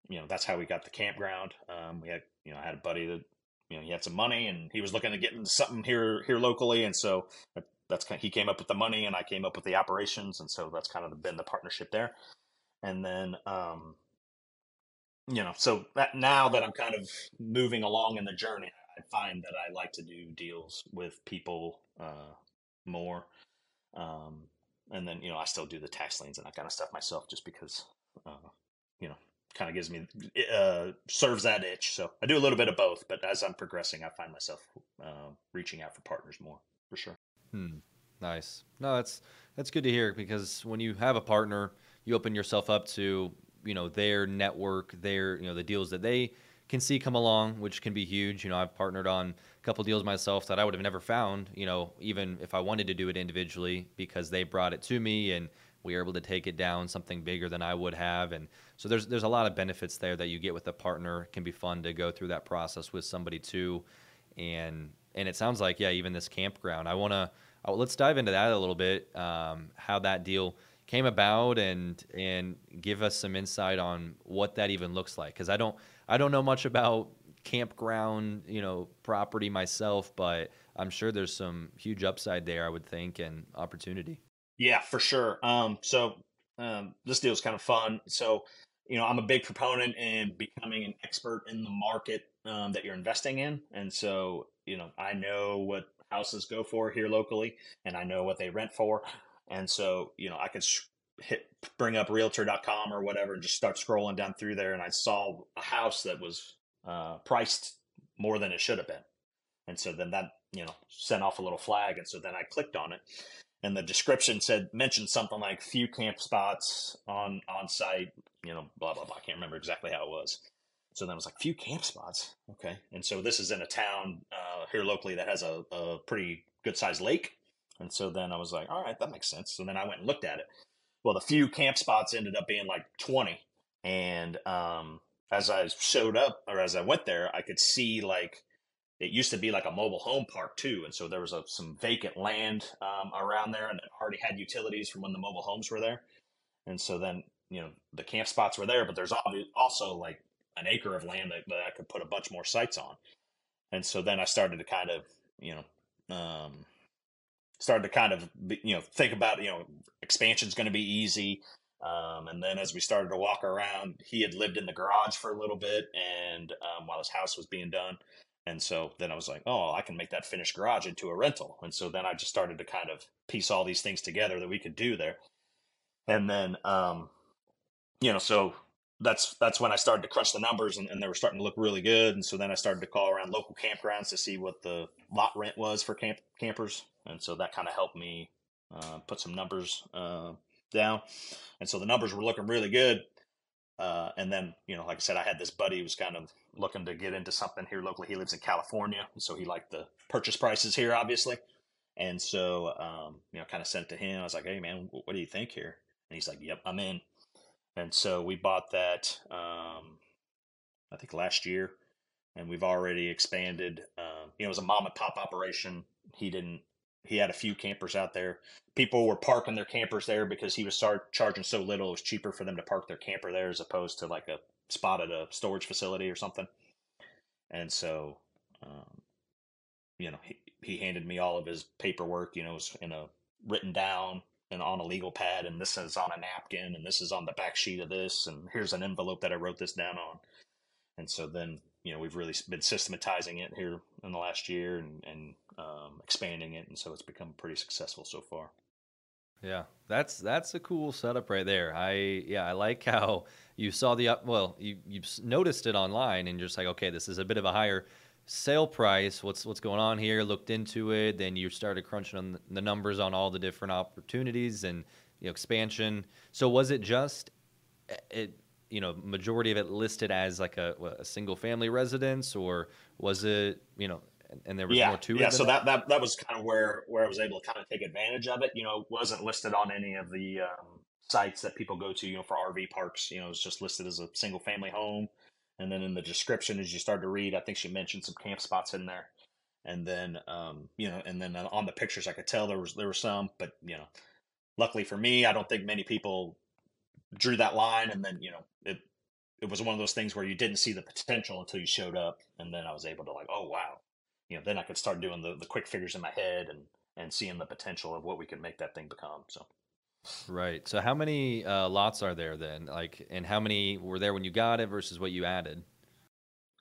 you know, that's how we got the campground. Um, we had, you know, I had a buddy that you know he had some money and he was looking to get into something here here locally, and so that's kind of, he came up with the money and I came up with the operations, and so that's kind of been the partnership there. And then um, you know, so that, now that I'm kind of moving along in the journey, I find that I like to do deals with people uh, more. Um, and then you know I still do the tax liens and that kind of stuff myself, just because uh, you know kind of gives me uh, serves that itch. So I do a little bit of both, but as I'm progressing, I find myself uh, reaching out for partners more for sure. Hmm. Nice. No, that's that's good to hear because when you have a partner, you open yourself up to you know their network, their you know the deals that they can see come along, which can be huge. You know, I've partnered on a couple deals myself that I would have never found. You know, even if I wanted to do it individually, because they brought it to me and we were able to take it down something bigger than I would have, and so there's there's a lot of benefits there that you get with a partner. It can be fun to go through that process with somebody too, and and it sounds like yeah, even this campground. I want to let's dive into that a little bit. Um, how that deal came about and and give us some insight on what that even looks like because I don't I don't know much about campground you know property myself, but I'm sure there's some huge upside there. I would think and opportunity. Yeah, for sure. Um, so um, this deal is kind of fun. So, you know, I'm a big proponent in becoming an expert in the market um, that you're investing in, and so you know, I know what houses go for here locally, and I know what they rent for, and so you know, I could hit bring up Realtor.com or whatever and just start scrolling down through there, and I saw a house that was uh, priced more than it should have been, and so then that you know sent off a little flag, and so then I clicked on it, and the description said mentioned something like few camp spots on on site, you know, blah blah blah. I can't remember exactly how it was. So then I was like, few camp spots, okay. And so this is in a town uh, here locally that has a, a pretty good sized lake. And so then I was like, all right, that makes sense. So then I went and looked at it. Well, the few camp spots ended up being like 20. And um, as I showed up or as I went there, I could see like it used to be like a mobile home park too, and so there was a, some vacant land um, around there, and it already had utilities from when the mobile homes were there. And so then you know the camp spots were there, but there's also like an acre of land that, that I could put a bunch more sites on. And so then I started to kind of you know um, started to kind of you know think about you know expansion's going to be easy. Um, and then as we started to walk around, he had lived in the garage for a little bit, and um, while his house was being done, and so then I was like, oh, I can make that finished garage into a rental. And so then I just started to kind of piece all these things together that we could do there. And then, um, you know, so that's that's when I started to crunch the numbers and, and, they were starting to look really good. And so then I started to call around local campgrounds to see what the lot rent was for camp campers. And so that kind of helped me uh, put some numbers uh, down. And so the numbers were looking really good. Uh, and then, you know, like I said, I had this buddy who was kind of looking to get into something here locally. He lives in California, so he liked the purchase prices here, obviously. And so, um, you know, kind of sent to him. I was like, "Hey, man, what do you think here?" And he's like, "Yep, I'm in." And so we bought that, um, I think last year, and we've already expanded. Um, you know, it was a mom and pop operation. He didn't he had a few campers out there. People were parking their campers there because he was start charging so little. It was cheaper for them to park their camper there as opposed to like a spot at a storage facility or something. And so, um, you know, he, he handed me all of his paperwork. You know, was in a written down and on a legal pad, and this is on a napkin, and this is on the back sheet of this, and here's an envelope that I wrote this down on. And so then, you know, we've really been systematizing it here in the last year and, and um, expanding it, and so it's become pretty successful so far. Yeah, that's that's a cool setup right there. I yeah, I like how you saw the up. Well, you you noticed it online and you're just like, okay, this is a bit of a higher sale price. What's what's going on here? Looked into it. Then you started crunching on the numbers on all the different opportunities and you know expansion. So was it just eh, it? You know, majority of it listed as like a, a single family residence, or was it you know and there was yeah, more to it. Yeah, so that, that that was kind of where where I was able to kind of take advantage of it. You know, wasn't listed on any of the um, sites that people go to. You know, for RV parks, you know, it's just listed as a single family home. And then in the description, as you start to read, I think she mentioned some camp spots in there. And then, um, you know, and then on the pictures, I could tell there was there were some, but you know, luckily for me, I don't think many people drew that line. And then, you know, it it was one of those things where you didn't see the potential until you showed up, and then I was able to like, oh wow, you know, then I could start doing the, the quick figures in my head and, and seeing the potential of what we could make that thing become. So. Right. So how many uh, lots are there then? Like, and how many were there when you got it versus what you added?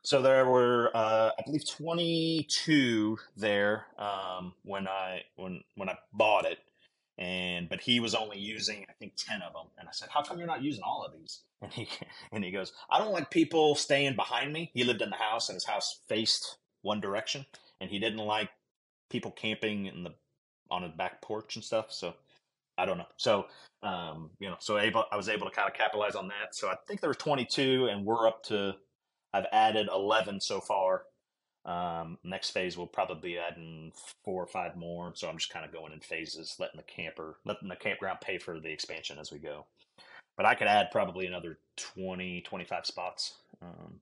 So there were, uh, I believe, 22 there um, when I when when I bought it, and but he was only using I think 10 of them. And I said, "How come you're not using all of these?" And he and he goes, "I don't like people staying behind me." He lived in the house, and his house faced one direction, and he didn't like people camping in the on his back porch and stuff. So I don't know. So um, you know, so able, I was able to kind of capitalize on that. So I think there was 22, and we're up to. I've added 11 so far. Um, next phase we'll probably be adding four or five more. So I'm just kind of going in phases, letting the camper, letting the campground pay for the expansion as we go. But I could add probably another 20, 25 spots. Um,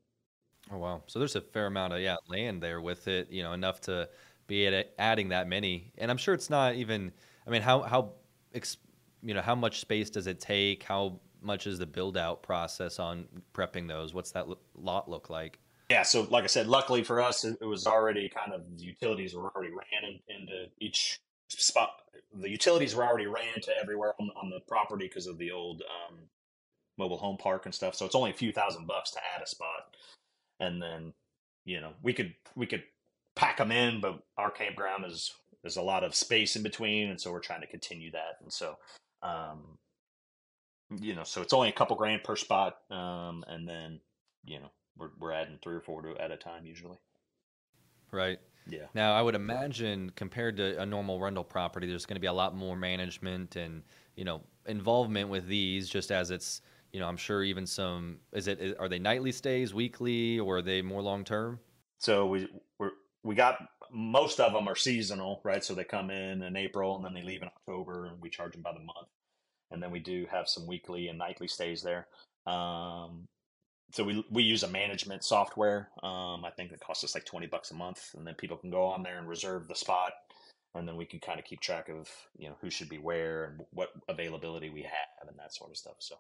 Oh wow! So there's a fair amount of yeah land there with it, you know, enough to be adding that many. And I'm sure it's not even. I mean, how how you know how much space does it take? How much is the build out process on prepping those? What's that lot look like? Yeah, so like I said, luckily for us, it, was already kind of the utilities were already ran in, into each spot. The utilities were already ran to everywhere on, on the property because of the old um, mobile home park and stuff. So it's only a few thousand bucks to add a spot and then you know we could we could pack them in, but our campground is there's a lot of space in between, and so we're trying to continue that. And so, um, you know, so it's only a couple grand per spot, um, and then you know we're we're adding three or four to, at a time usually. Right. Yeah. Now I would imagine compared to a normal rental property, there's going to be a lot more management and you know involvement with these, just as it's you know, I'm sure even some is it are they nightly stays, weekly, or are they more long term? So we we we got most of them are seasonal, right? So they come in in April and then they leave in October, and we charge them by the month. And then we do have some weekly and nightly stays there. Um, so we we use a management software. Um, I think it costs us like twenty bucks a month, and then people can go on there and reserve the spot, and then we can kind of keep track of you know who should be where and what availability we have and that sort of stuff. So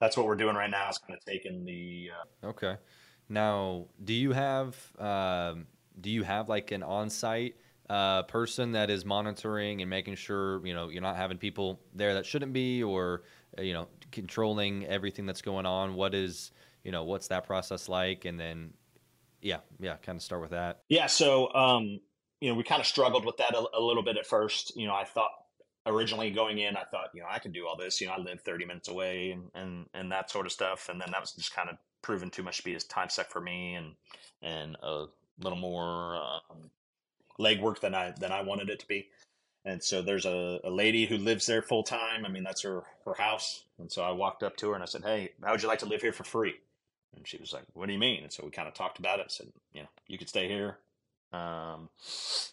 that's what we're doing right now. Is kind of taking the. Uh, okay. Now, do you have um, do you have like an on-site uh, person that is monitoring and making sure you know you're not having people there that shouldn't be, or uh, you know controlling everything that's going on? What is you know what's that process like? And then, yeah, yeah, kind of start with that. Yeah. So, um, you know, we kind of struggled with that a, a little bit at first. You know, I thought originally going in, I thought, you know, I could do all this. You know, I live 30 minutes away and, and, and that sort of stuff. And then that was just kind of proven too much to be a time suck for me and, and a little more um, legwork than I, than I wanted it to be. And so there's a, a lady who lives there full time. I mean, that's her, her house. And so I walked up to her and I said, Hey, how would you like to live here for free? And she was like, What do you mean? And so we kind of talked about it. I said, You know, you could stay here. Um,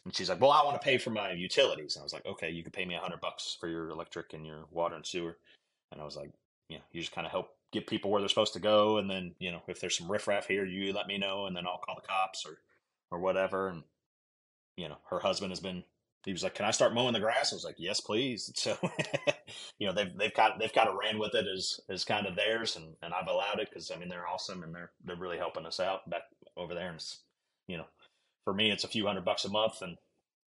and she's like, well, I want to pay for my utilities. And I was like, okay, you could pay me a hundred bucks for your electric and your water and sewer. And I was like, you know, you just kind of help get people where they're supposed to go. And then, you know, if there's some riffraff here, you let me know and then I'll call the cops or, or whatever. And, you know, her husband has been he was like, "Can I start mowing the grass?" I was like, "Yes, please." So, you know, they've they've kind they've kind of ran with it as as kind of theirs, and, and I've allowed it because I mean they're awesome and they're they're really helping us out back over there. And you know, for me it's a few hundred bucks a month, and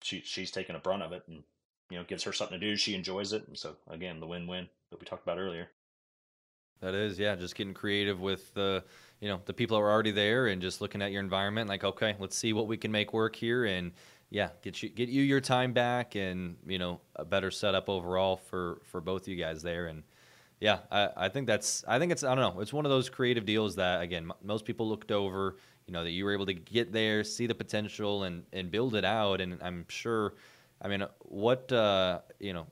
she she's taking a brunt of it, and you know gives her something to do. She enjoys it, and so again the win win that we talked about earlier. That is, yeah, just getting creative with the, you know, the people that are already there and just looking at your environment. Like, okay, let's see what we can make work here, and yeah, get you get you your time back and you know a better setup overall for for both you guys there. And yeah, I, I think that's I think it's I don't know it's one of those creative deals that again m- most people looked over. You know that you were able to get there, see the potential, and and build it out. And I'm sure, I mean, what uh, you know,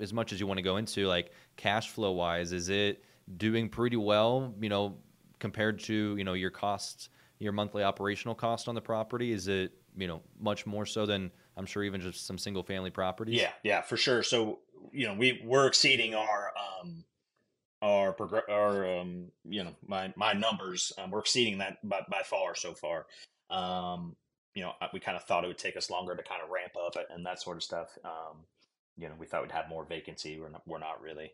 as much as you want to go into like cash flow wise, is it doing pretty well? You know, compared to you know your costs, your monthly operational cost on the property, is it you know, much more so than I'm sure even just some single family properties. Yeah, yeah, for sure. So you know, we we're exceeding our um our progr- our um you know my my numbers. Um, we're exceeding that by by far so far. Um, you know, we kind of thought it would take us longer to kind of ramp up and that sort of stuff. Um, you know, we thought we'd have more vacancy. We're not, we're not really.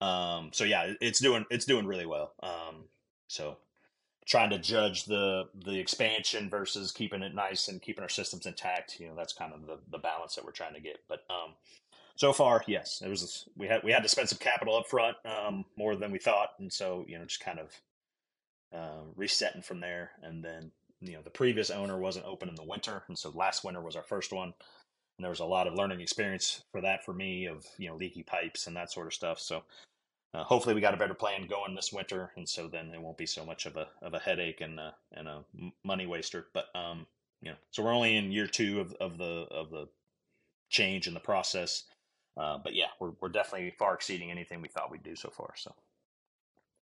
Um, so yeah, it's doing it's doing really well. Um, so trying to judge the the expansion versus keeping it nice and keeping our systems intact. You know, that's kind of the, the balance that we're trying to get. But um, so far, yes, it was we had we had to spend some capital up front, um, more than we thought, and so you know, just kind of uh, resetting from there. And then you know, the previous owner wasn't open in the winter, and so last winter was our first one. And there was a lot of learning experience for that for me of you know leaky pipes and that sort of stuff. So uh, hopefully we got a better plan going this winter, and so then it won't be so much of a of a headache and a, and a money waster. But um, you know, so we're only in year two of, of the of the change in the process. Uh, but yeah, we're we're definitely far exceeding anything we thought we'd do so far. So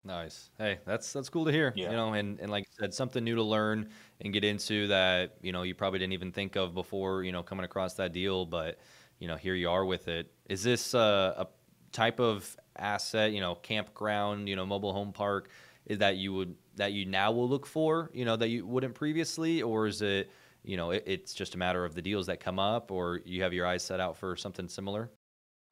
nice. Hey, that's that's cool to hear. Yeah. You know, and and like you said, something new to learn and get into that you know you probably didn't even think of before. You know, coming across that deal, but you know here you are with it. Is this uh, a type of asset, you know, campground, you know, mobile home park is that you would that you now will look for, you know, that you wouldn't previously, or is it, you know, it, it's just a matter of the deals that come up, or you have your eyes set out for something similar?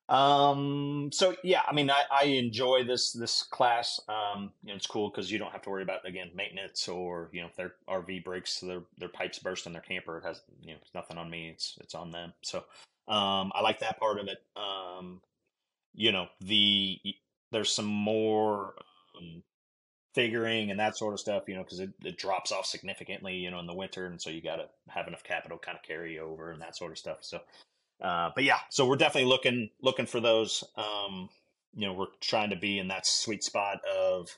Um. So yeah, I mean, I, I enjoy this this class. Um. You know, it's cool because you don't have to worry about again maintenance or you know if their RV breaks, their their pipes burst in their camper. It has you know it's nothing on me. It's it's on them. So um, I like that part of it. Um, you know the there's some more um, figuring and that sort of stuff you know because it, it drops off significantly you know in the winter and so you got to have enough capital kind of carry over and that sort of stuff so uh, but yeah so we're definitely looking looking for those um, you know we're trying to be in that sweet spot of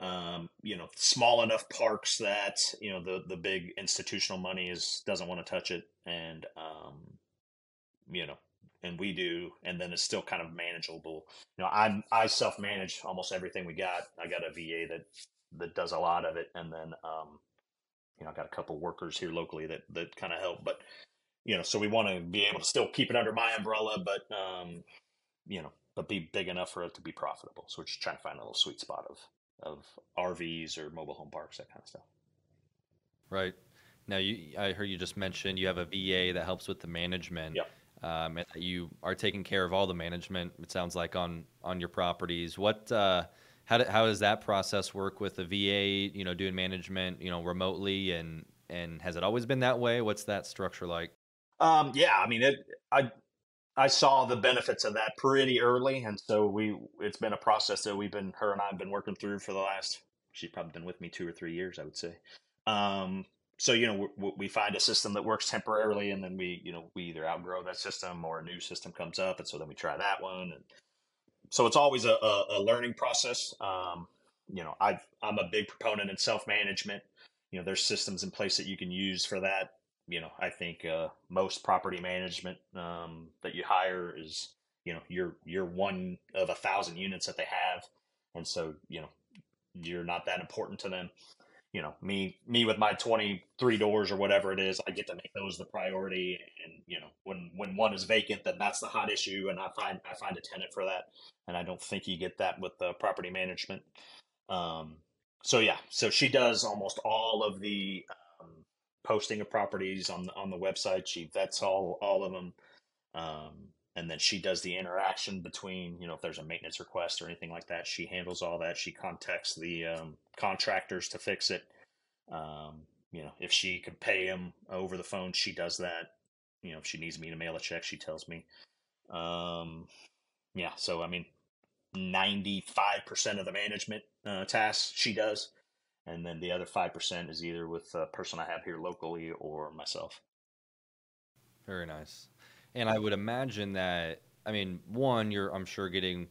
um, you know small enough parks that you know the the big institutional money is doesn't want to touch it and um, you know and we do, and then it's still kind of manageable. You know, I I self manage almost everything we got. I got a VA that that does a lot of it, and then um, you know, I got a couple workers here locally that that kind of help. But you know, so we want to be able to still keep it under my umbrella, but um, you know, but be big enough for it to be profitable. So we're just trying to find a little sweet spot of of RVs or mobile home parks, that kind of stuff. Right. Now, you, I heard you just mentioned you have a VA that helps with the management. Yep um, and you are taking care of all the management. It sounds like on on your properties. What uh, how do, how does that process work with the VA? You know, doing management, you know, remotely, and and has it always been that way? What's that structure like? Um, yeah, I mean, it. I I saw the benefits of that pretty early, and so we it's been a process that we've been her and I have been working through for the last. She's probably been with me two or three years, I would say. Um, so you know we, we, find a system that works temporarily and then we you know we either outgrow that system or a new system comes up and so then we try that one and so it's always a, a, a learning process um, you know i i'm a big proponent in self-management you know there's systems in place that you can use for that you know i think uh, most property management um, that you hire is you know you're you're one of a thousand units that they have. And so you know you're not that important to them. You know me me with my 23 doors or whatever it is i get to make those the priority. And you know when when one is vacant then that's the hot issue. And i find i find a tenant for that. And i don't think you get that with the property management. Um so yeah. So she does almost all of the posting of properties on the on the website she vets all all of them Um, and then she does the interaction between, you know, if there's a maintenance request or anything like that, she handles all that. She contacts the um, contractors to fix it. Um, you know, if she can pay them over the phone, she does that. You know, if she needs me to mail a check, she tells me. Um, yeah, so I mean, 95% of the management uh, tasks she does. And then the other 5% is either with a person I have here locally or myself. Very nice. And I would imagine that, I mean, one, you're, I'm sure, getting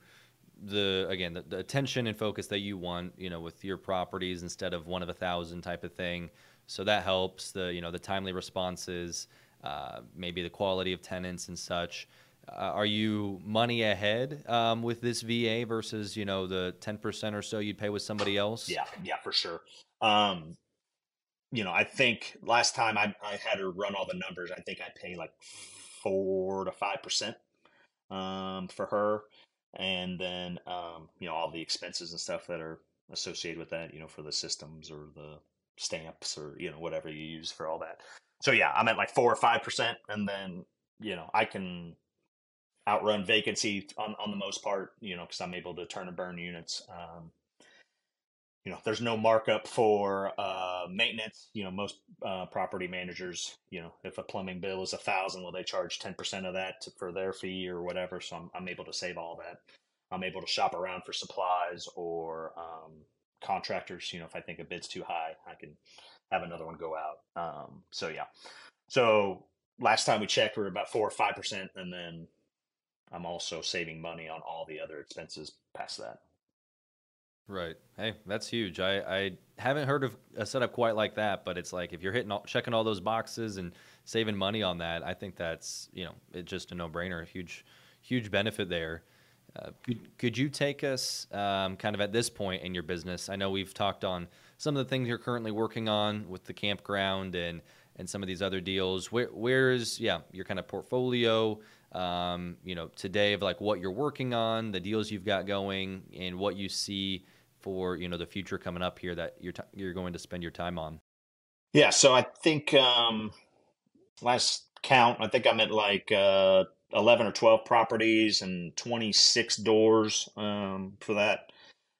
the, again, the, the attention and focus that you want, you know, with your properties instead of one of a thousand type of thing. So that helps the, you know, the timely responses, uh, maybe the quality of tenants and such. Uh, are you money ahead um, with this VA versus you know the ten percent or so you'd pay with somebody else? Yeah, yeah, for sure. Um, you know, I think last time I, I had her run all the numbers, I think I pay like four to five percent um, for her, and then um, you know all the expenses and stuff that are associated with that. You know, for the systems or the stamps or you know whatever you use for all that. So yeah, I'm at like four or five percent, and then you know I can outrun vacancy on, on the most part, you know, because I'm able to turn and burn units. Um, you know, there's no markup for uh, maintenance. You know, most uh, property managers, you know, if a plumbing bill is a thousand, well, they charge ten percent of that to, for their fee or whatever. So I'm I'm able to save all that. I'm able to shop around for supplies or um, contractors. You know, if I think a bid's too high, I can have another one go out. Um, so yeah, so last time we checked, we were about four or five percent, and then I'm also saving money on all the other expenses past that. Right. Hey, that's huge. I, I haven't heard of a setup quite like that, but it's like if you're hitting all, checking all those boxes and saving money on that, I think that's you know it's just a no brainer. A huge, huge benefit there. Uh, could could you take us um, kind of at this point in your business? I know we've talked on some of the things you're currently working on with the campground and and some of these other deals. Where where is yeah your kind of portfolio? Um, you know, today of like what you're working on, the deals you've got going, and what you see for you know the future coming up here that you're t- you're going to spend your time on. Yeah, so I think um, last count, I think I'm at like uh, 11 or 12 properties and 26 doors um, for that.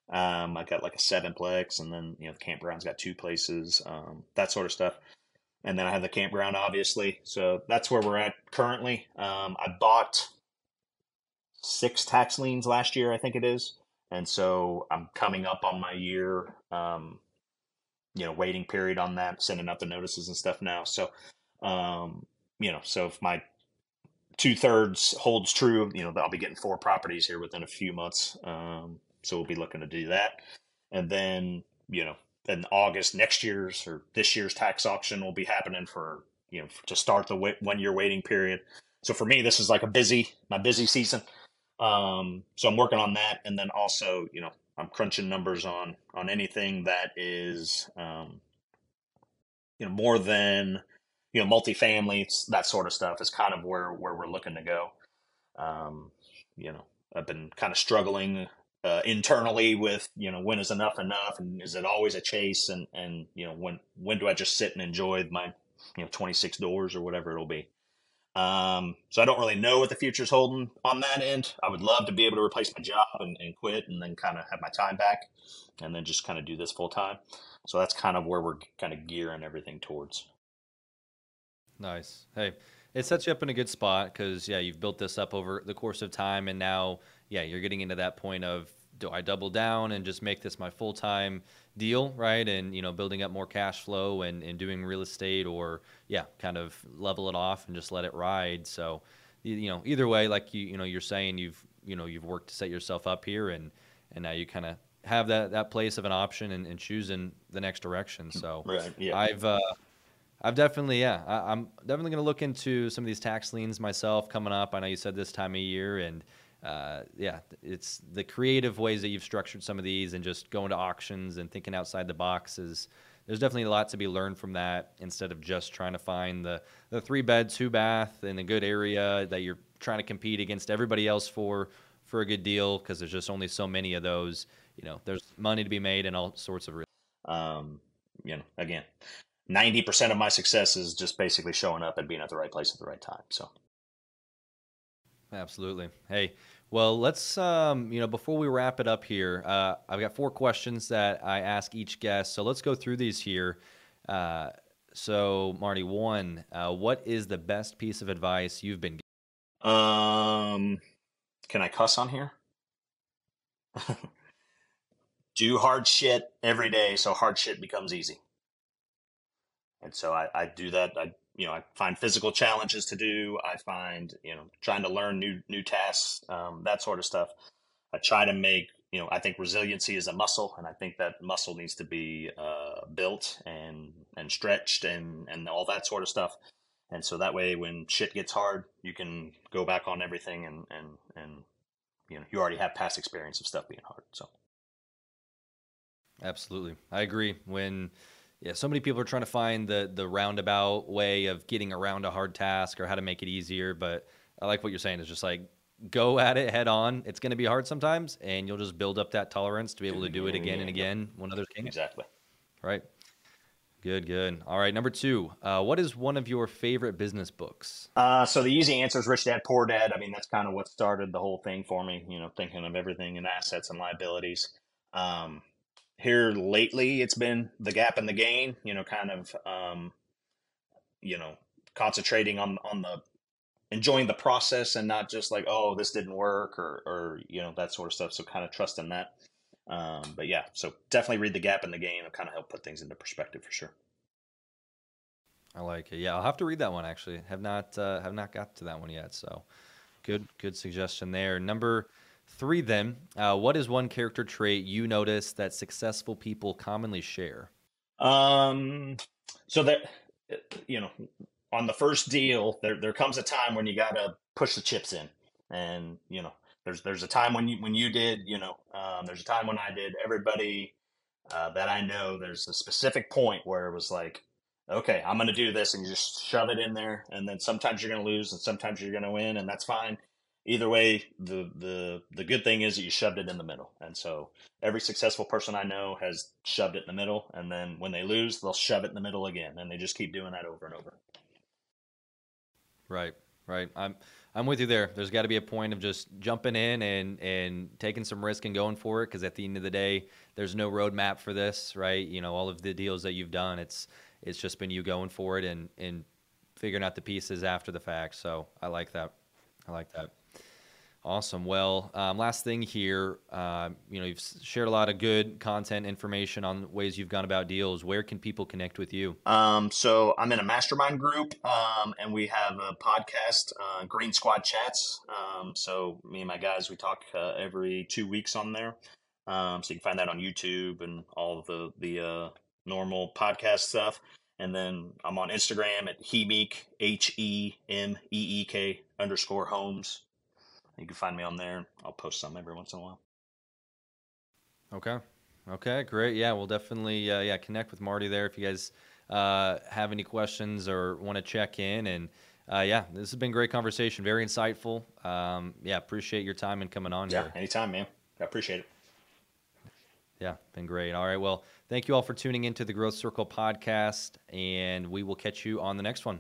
Um, I got like a sevenplex, and then you know the campground's got two places, um, that sort of stuff and then I have the campground, obviously. So that's where we're at currently. Um, I bought six tax liens last year, I think it is, and so I'm coming up on my year, um, you know, waiting period on that, sending out the notices and stuff now. So, um, you know, so if my two thirds holds true, you know, I'll be getting four properties here within a few months. Um, so we'll be looking to do that, and then you know then August next year's or this year's tax auction will be happening for you know to start the one year waiting period. So for me, this is like a busy my busy season. Um, so I'm working on that, and then also you know I'm crunching numbers on on anything that is um, you know more than you know multifamily that sort of stuff is kind of where where we're looking to go. Um, you know I've been kind of struggling uh, internally with you know when is enough enough and is it always a chase and and you know when when do I just sit and enjoy my you know 26 doors or whatever it'll be. Um, so I don't really know what the future's holding on that end. I would love to be able to replace my job and, and quit and then kind of have my time back and then just kind of do this full time. So that's kind of where we're kind of gearing everything towards. Nice. Hey, it sets you up in a good spot because yeah, you've built this up over the course of time, and now yeah, you're getting into that point of do I double down and just make this my full time deal, right? And you know, building up more cash flow and, and doing real estate, or yeah, kind of level it off and just let it ride. So, you know, either way, like you you know, you're saying you've you know you've worked to set yourself up here, and and now you kind of have that that place of an option and, and choosing the next direction. So, right, yeah, I've. Uh, I've definitely, yeah, I, am definitely going to look into some of these tax liens myself coming up. I know you said this time of year, and uh, yeah, it's the creative ways that you've structured some of these and just going to auctions and thinking outside the box is there's definitely a lot to be learned from that instead of just trying to find the, the three bed, two bath in a good area that you're trying to compete against everybody else for for a good deal because there's just only so many of those. You know, there's money to be made in all sorts of. Um, you know, again, ninety percent of my success is just basically showing up and being at the right place at the right time. So Absolutely. Hey, well, let's um, you know before we wrap it up here, uh, I've got four questions that I ask each guest. So let's go through these here. Uh, so Marty, one, uh, what is the best piece of advice you've been? Um, can I cuss on here? Do hard shit every day, so hard shit becomes easy. And so I, I do that. I you know I find physical challenges to do. I find you know trying to learn new new tasks, um, that sort of stuff. I try to make you know I think resiliency is a muscle, and I think that muscle needs to be uh, built and and stretched and and all that sort of stuff. And so that way, when shit gets hard, you can go back on everything and and and you know you already have past experience of stuff being hard. So Absolutely, I agree. When yeah, so many people are trying to find the the roundabout way of getting around a hard task or how to make it easier. But I like what you're saying. Is just like go at it head on. It's going to be hard sometimes, and you'll just build up that tolerance to be able to do it again and again when others can. exactly. Right. Good. Good. All right. Number two. Uh, what is one of your favorite business books? Uh, so the easy answer is Rich Dad Poor Dad. I mean, that's kind of what started the whole thing for me. You know, thinking of everything in assets and liabilities. Um, here lately, it's been the gap and the gain. You know, kind of, um, you know, concentrating on on the enjoying the process and not just like, oh, this didn't work or or you know that sort of stuff. So kind of trusting that. Um, but yeah, so definitely read the gap and the gain. It'll kind of help put things into perspective for sure. I like it. Yeah, I'll have to read that one. Actually, have not uh, have not got to that one yet. So, good good suggestion there. Number three, then, uh, what is one character trait you notice that successful people commonly share? Um, so that you know, on the first deal, there there comes a time when you gotta push the chips in, and you know, there's there's a time when you when you did, you know, um, there's a time when I did. Everybody uh, that I know, there's a specific point where it was like, okay, I'm gonna do this, and you just shove it in there, and then sometimes you're gonna lose, and sometimes you're gonna win, and that's fine either way, the the the good thing is that you shoved it in the middle. And so every successful person I know has shoved it in the middle, and then when they lose, they'll shove it in the middle again, and they just keep doing that over and over. Right, right. I'm I'm with you there. There's got to be a point of just jumping in and and taking some risk and going for it because at the end of the day, there's no roadmap for this, right? You know, all of the deals that you've done, it's it's just been you going for it and and figuring out the pieces after the fact. So I like that. I like that. Awesome. Well, um, last thing here, uh, you know, you've shared a lot of good content information on ways you've gone about deals. Where can people connect with you? Um, so I'm in a mastermind group, um, and we have a podcast, uh, Green Squad Chats. Um, so me and my guys, we talk uh, every two weeks on there. Um, so you can find that on YouTube and all the the uh, normal podcast stuff. And then I'm on Instagram at Hemeek H E M E E K underscore Homes. You can find me on there. I'll post some every once in a while. Okay. Okay, great. Yeah, we'll definitely uh, yeah connect with Marty there if you guys uh, have any questions or want to check in. And uh, yeah, this has been great conversation, very insightful. Um, yeah, appreciate your time and coming on Yeah, here. anytime, man. I appreciate it. Yeah, been great. All right, well, thank you all for tuning into the Growth Circle podcast, and we will catch you on the next one.